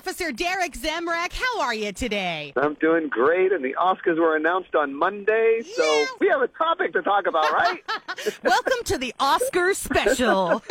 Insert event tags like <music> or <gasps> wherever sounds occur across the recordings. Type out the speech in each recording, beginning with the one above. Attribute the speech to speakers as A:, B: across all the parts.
A: officer Derek Zemrak. How are you today?
B: I'm doing great, and the Oscars were announced on Monday, so we have a topic to talk about, right? <laughs>
A: Welcome to the Oscar special.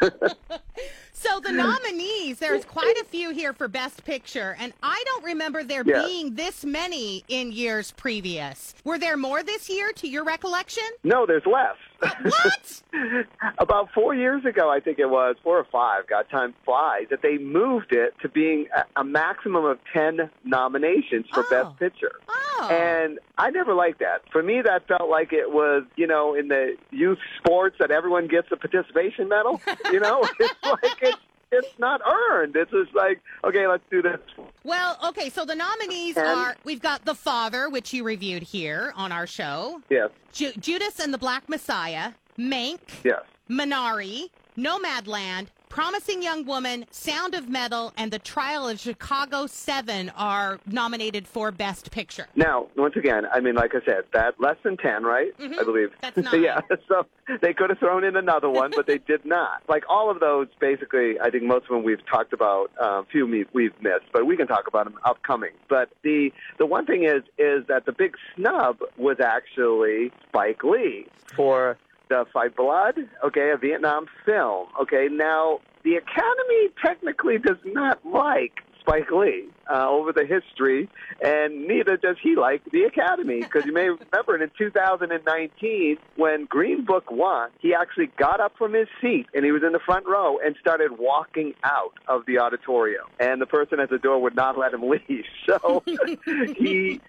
A: <laughs> so the nominees, there's quite a few here for Best Picture, and I don't remember there
B: Yeah.
A: being this many in years previous. Were there more this year, to your recollection?
B: no, there's less.
A: Uh, what? <laughs>
B: About four years ago, I think it was, four or five, God, time flies, that they moved it to being a, a maximum of 10 nominations for
A: Oh.
B: Best Picture.
A: Oh.
B: And I never liked that. For me, that felt like it was, you know, in the youth sports that everyone gets a participation medal. <laughs> You know, it's like it's it's not earned. It's just like, okay, let's do this.
A: Well, okay, so the nominees
B: And-
A: are we've got The Father, which you reviewed here on our show,
B: Yes,
A: Ju- Judas and the Black Messiah, Mank,
B: yes.
A: Minari, Nomadland, Promising Young Woman, Sound of Metal, and The Trial of Chicago 7 are nominated for Best Picture.
B: Now, once again, I mean, like I said, that less than ten, right? Mm-hmm. I believe.
A: That's <laughs> nine.
B: yeah. <laughs> So they could have thrown in another one, but they did not. Like all of those, basically, I think most of them we've talked about. Uh, a few we've missed, but we can talk about them upcoming. But the the one thing is is that the big snub was actually Spike Lee for the Fight Blood, okay, a Vietnam film. Okay, now the Academy technically does not like Spike Lee uh, over the history, and neither does he like the Academy. Because you may <laughs> remember in 2019, when Green Book won, he actually got up from his seat and he was in the front row and started walking out of the auditorium. And the person at the door would not let him leave. <laughs> So <laughs> he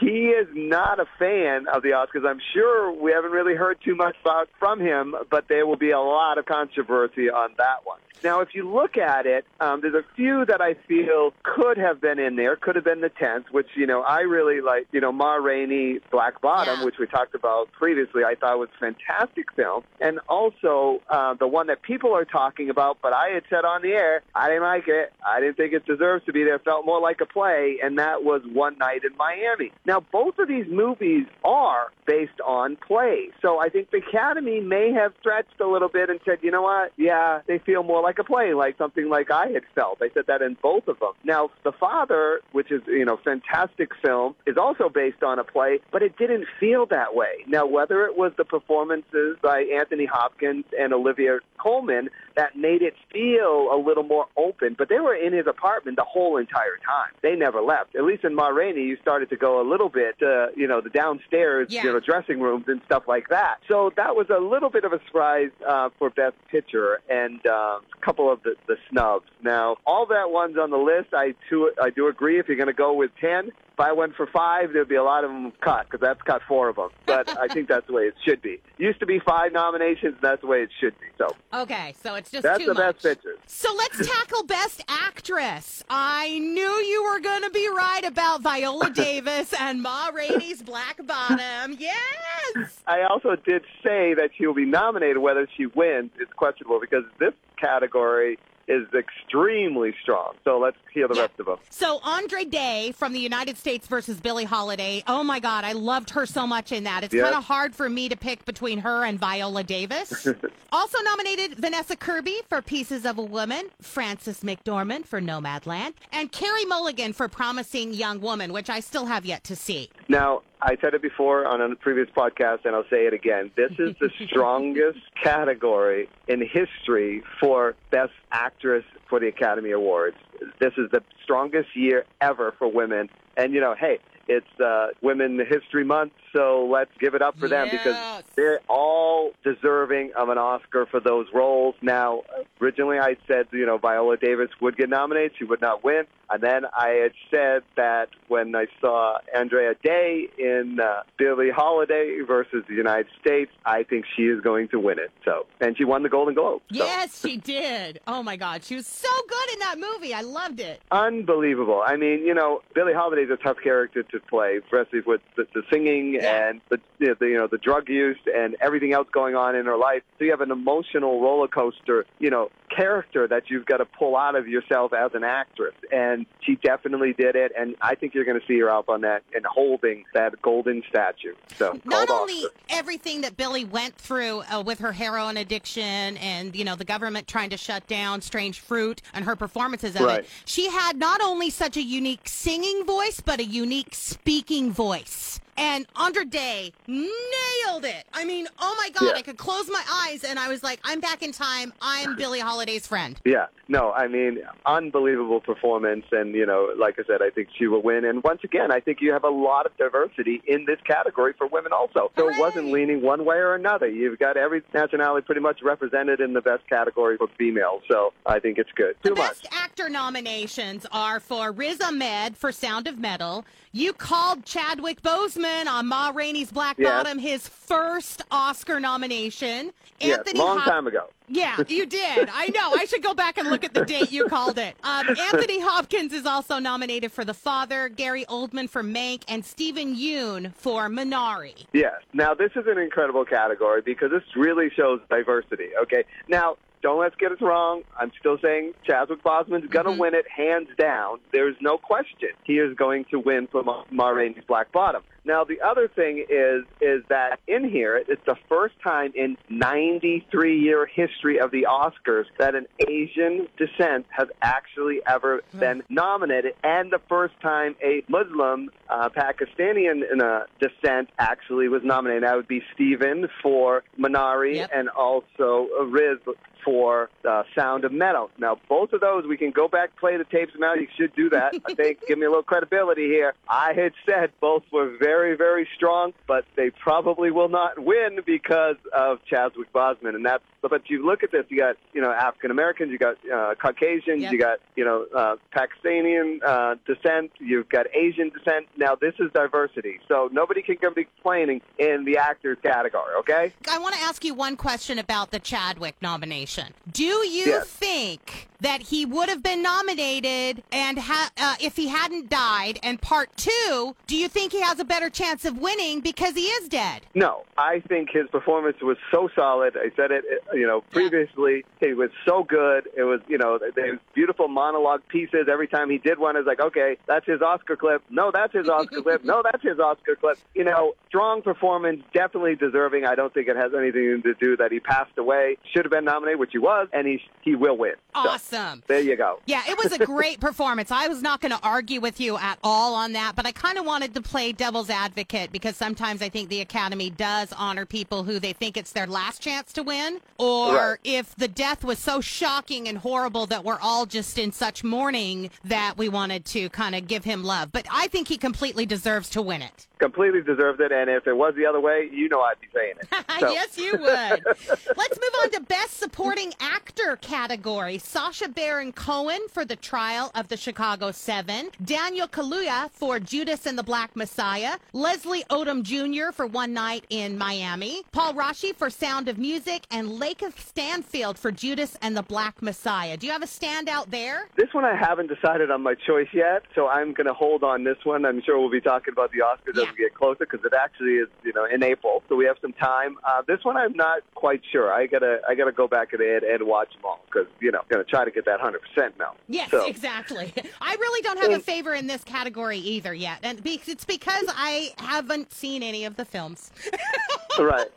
B: he is not a fan of the Oscars. I'm sure we haven't really heard too much about from him, but there will be a lot of controversy on that one. Now, if you look at it, um, there's a few that I feel could have been in there, could have been the tenth, which you know I really like. You know, Ma Rainey, Black Bottom,
A: Yeah.
B: which we talked about previously. I thought was a fantastic film, and also uh, the one that people are talking about, but I had said on the air I didn't like it. I didn't think it deserves to be there. Felt more like a play, and that was One Night in Miami. Now, both of these movies are based on plays, so I think the Academy may have stretched a little bit and said, you know what? Yeah, they feel more like a play, like something like I had felt. They said that in both of them. Now, The Father, which is you know fantastic film, is also based on a play, but it didn't feel that way. Now, whether it was the performances by Anthony Hopkins and Olivia Colman that made it feel a little more open, but they were in his apartment the whole entire time. They never left. At least in Ma Rainey, you started to go a little bit, uh, you know, the downstairs,
A: Yeah.
B: you know, dressing rooms and stuff like that. So that was a little bit of a surprise uh, for Best Picture and um, couple of the, the snubs. Now, all that ones on the list, I too, I do agree. If you're going to go with ten, if I went for five, there'd be a lot of them cut because that's cut four of them. But I think that's the way it should be. Used to be five nominations, and that's the way it should be. So
A: Okay, so it's just
B: that's the
A: much.
B: Best Picture.
A: So let's tackle Best Actress. I knew you were going to be right about Viola <laughs> Davis and Ma Rainey's Black Bottom. Yes.
B: I also did say that she will be nominated. Whether she wins is questionable because this category is extremely strong. So let's hear the
A: Yeah.
B: rest of them.
A: So Andra Day from the United States versus Billie Holiday. Oh my God, I loved her so much in that. It's
B: Yes.
A: kind of hard for me to pick between her and Viola Davis. <laughs> also nominated Vanessa Kirby for Pieces of a Woman, Frances McDormand for Nomadland, and Carey Mulligan for Promising Young Woman, which I still have yet to see.
B: Now, I said it before on a previous podcast, and I'll say it again. This is the <laughs> strongest category in history for Best Actress for the Academy Awards. This is the strongest year ever for women. And, you know, hey, it's uh, Women History Month, so let's give it up for them because they're all deserving of an Oscar for those roles. Now, originally I said, you know, Viola Davis would get nominated. She would not win. And then I had said that when I saw Andra Day in uh, Billie Holiday versus the United States, I think she is going to win it. So, and she won the Golden Globe. So.
A: Yes, she did. Oh my God, she was so good in that movie. I loved it.
B: Unbelievable. I mean, you know, Billie Holiday's a tough character to play, especially with the, the singing
A: Yeah.
B: and the, you know, the you know the drug use and everything else going on in her life. So you have an emotional roller coaster, you know, character that you've got to pull out of yourself as an actress, and she definitely did it. And I think you're going to see her up on that and holding that golden statue. So
A: Not only
B: Oscar.
A: everything that Billie went through uh, with her heroin addiction and, you know, the government trying to shut down Strange Fruit and her performances of
B: Right.
A: it, she had not only such a unique singing voice, but a unique speaking voice. And Andra Day nailed it. I mean, oh my God,
B: Yeah.
A: I could close my eyes and I was like, I'm back in time. I'm Billie Holiday's friend.
B: Yeah, no, I mean, unbelievable performance, and you know, like I said, I think she will win. And once again, I think you have a lot of diversity in this category for women, also. So it wasn't leaning one way or another. You've got every nationality pretty much represented in the best category for females. So I think it's good.
A: The
B: Too much.
A: actor nominations are for Riz Ahmed for Sound of Metal. You called Chadwick Boseman on Ma Rainey's Black
B: Yes.
A: Bottom his first Oscar nomination.
B: Yes,
A: Anthony
B: long
A: Hop-
B: time ago.
A: Yeah, you <laughs> did. I know. I should go back and look at the date you called it. Um, <laughs> Anthony Hopkins is also nominated for The Father, Gary Oldman for Mank, and Steven Yeun for Minari.
B: Yes. Now, this is an incredible category because this really shows diversity. Okay. Now, don't let's get us wrong. I'm still saying Chadwick Boseman's going to
A: Mhm.
B: win it hands down. There's no question. He is going to win for Ma, Ma Rainey's Black Bottom. Now, the other thing is is that in here, it's the first time in 93 year history of the Oscars that an Asian descent has actually ever been nominated, and the first time a Muslim uh, Pakistani uh, descent actually was nominated. That would be Steven for Minari
A: Yep.
B: and also Riz for uh, Sound of Metal. Now, both of those, we can go back, play the tapes now. You should do that. I think, give me a little credibility here. I had said both were very, very very strong, but they probably will not win because of Chadwick Boseman. And that's, but you look at this, you got, you know, African Americans, you got uh, Caucasians,
A: Yep.
B: you got, you know, uh, Pakistani uh, descent, you've got Asian descent. Now, this is diversity. So nobody can come be complaining in the actors category, okay?
A: I want to ask you one question about the Chadwick nomination. Do you
B: Yes.
A: think that he would have been nominated and ha- uh, if he hadn't died? And part two, do you think he has a better chance of winning because he is dead?
B: No, I think his performance was so solid. I said it, you know, previously. He was so good. It was, you know, they was beautiful monologue pieces. Every time he did one, it's like, okay, that's his Oscar clip. No, that's his Oscar clip. No, that's his Oscar clip. You know, strong performance, definitely deserving. I don't think it has anything to do that he passed away. Should have been nominated, which he was, and he he will win. So,
A: Awesome.
B: there you go.
A: Yeah, it was a great performance. I was not going to argue with you at all on that, but I kind of wanted to play devil's advocate because sometimes I think the Academy does honor people who they think it's their last chance to win, or
B: Right.
A: if the death was so shocking and horrible that we're all just in such mourning that we wanted to kind of give him love. But I think he completely deserves to win it.
B: Completely deserves it. And if it was the other way, you know I'd be saying it. <laughs> So-
A: yes, you would. <laughs> Let's move on to Best Supporting Actor category. Sacha Baron Cohen for The Trial of the Chicago Seven. Daniel Kaluuya for Judas and the Black Messiah. Leslie Odom Jr. for One Night in Miami. Paul Raci for Sound of Music. And LaKeith Stanfield for Judas and the Black Messiah. Do you have a standout there?
B: This one I haven't decided on my choice yet, so I'm going to hold on this one. I'm sure we'll be talking about the Oscars
A: Yeah.
B: as we get closer because it actually is, you know, in April, so we have some time. Uh, this one I'm not quite sure. I gotta, I gotta go back and and, and watch them all because you know, going to try to get that hundred percent now.
A: Yes,
B: So-
A: exactly. <laughs> I really don't have a favor in this category either yet, and be- it's because I haven't seen any of the films. <laughs>
B: right.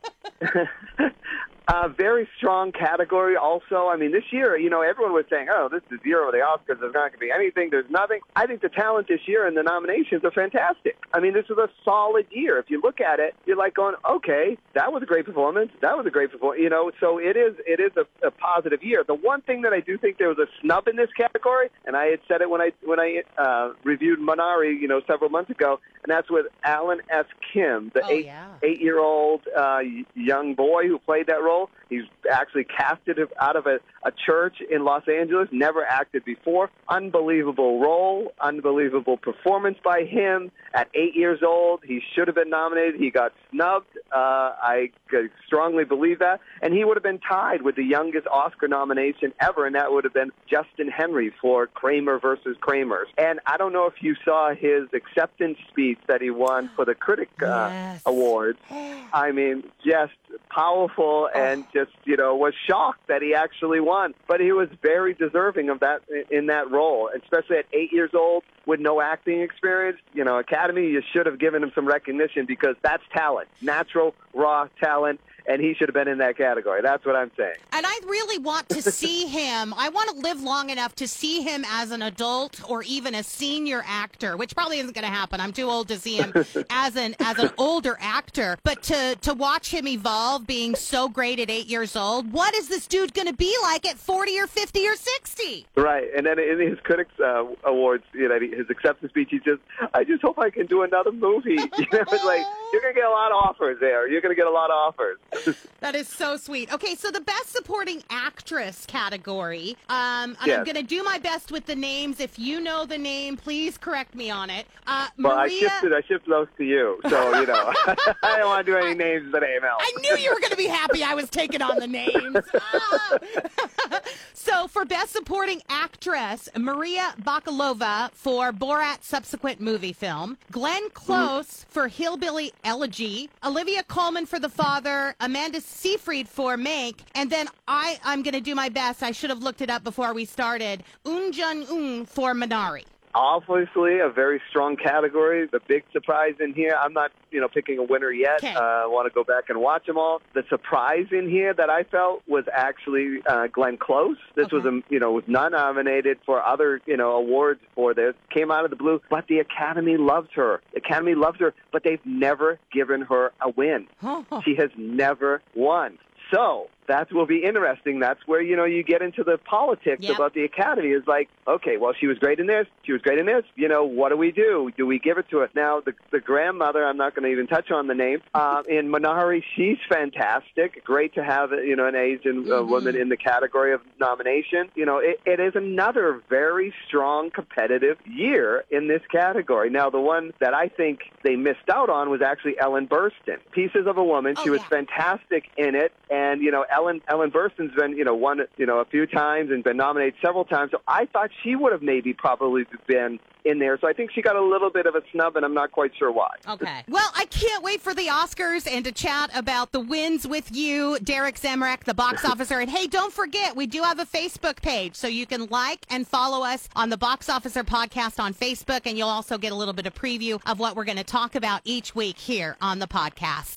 B: <laughs> uh, very strong category also. I mean, this year, you know, everyone was saying, oh, this is year of the Oscars. There's not going to be anything. There's nothing. I think the talent this year and the nominations are fantastic. I mean, this is a solid year. If you look at it, you're like going, okay, that was a great performance. That was a great performance. You know, so it is, it is a, a positive year. The one thing that I do think there was a snub in this category, and I had said it when I, when I uh, reviewed Minari, you know, several months ago, and that's with Alan S. Kim, the
A: Oh,
B: eight,
A: yeah.
B: eight-year-old uh, young boy who played that role. Role. He's actually casted out of a, a church in Los Angeles, never acted before. Unbelievable role, unbelievable performance by him. At eight years old, he should have been nominated. He got snubbed. Uh, I strongly believe that. And he would have been tied with the youngest Oscar nomination ever, and that would have been Justin Henry for Kramer versus Kramers. And I don't know if you saw his acceptance speech that he won for the Critic uh,
A: Yes.
B: Awards. <gasps> I mean, just powerful and just, you know, was shocked that he actually won. But he was very deserving of that in that role, especially at eight years old with no acting experience. You know, Academy, you should have given him some recognition because that's talent, natural, raw talent. And he should have been in that category. That's what I'm saying.
A: And I really want to <laughs> see him. I want to live long enough to see him as an adult or even a senior actor, which probably isn't going to happen. I'm too old to see him <laughs> as an as an older actor. But to to watch him evolve, being so great at eight years old, what is this dude going to be like at 40 or 50 or 60?
B: Right, and then in his critics uh, awards, you know, his acceptance speech, he just, I just hope I can do another movie. <laughs> You know, it's like you're gonna get a lot of offers there. You're gonna get a lot of offers. <laughs>
A: That is so sweet. Okay, so the best supporting actress category. Um, and I'm going to do my best with the names. If you know the name, please correct me on it. Uh,
B: Well, I shifted, I shifted those to you, so you know, <laughs> <laughs> I don't want to do any names ain't else.
A: I knew you were going to be happy I was taking on the names. So, for Best Supporting Actress, Maria Bakalova for Borat's subsequent movie film, Glenn Close for Hillbilly Elegy, Olivia Colman for The Father, Amanda Seyfried for Mank, and then I, I'm going to do my best. I should have looked it up before we started. Un Jun Un for Minari.
B: Obviously, a very strong category. The big surprise in here, I'm not, you know, picking a winner yet.
A: Okay.
B: Uh, I want to go back and watch them all. The surprise in here that I felt was actually uh, Glenn Close. This was, a, you know, was not nominated for other, you know, awards for this. Came out of the blue, but the Academy loved her. The Academy loved her, but they've never given her a win. She has never won. So that will be interesting. That's where you know you get into the politics
A: Yep.
B: about the academy. Is like, okay, well, she was great in this. She was great in this. You know, what do we do? Do we give it to her? Now, the the grandmother, I'm not going to even touch on the name. Uh, <laughs> in Minari, she's fantastic. Great to have you know an Asian uh, woman in the category of nomination. You know, it, it is another very strong competitive year in this category. Now, the one that I think they missed out on was actually Ellen Burstyn. Pieces of a Woman. She
A: Oh,
B: was
A: yeah.
B: fantastic in it, and you know Ellen Ellen Burstyn's been you know won you know a few times and been nominated several times. So I thought she would have maybe probably been in there. So I think she got a little bit of a snub, and I'm not quite sure why.
A: Okay. Well, I can't wait for the Oscars and to chat about the wins with you, Derek Zemrak, the box <laughs> officer. And hey, don't forget, we do have a Facebook page, so you can like and follow us on the Box Officer podcast on Facebook, and you'll also get a little bit of preview of what we're going to talk about each week here on the podcast.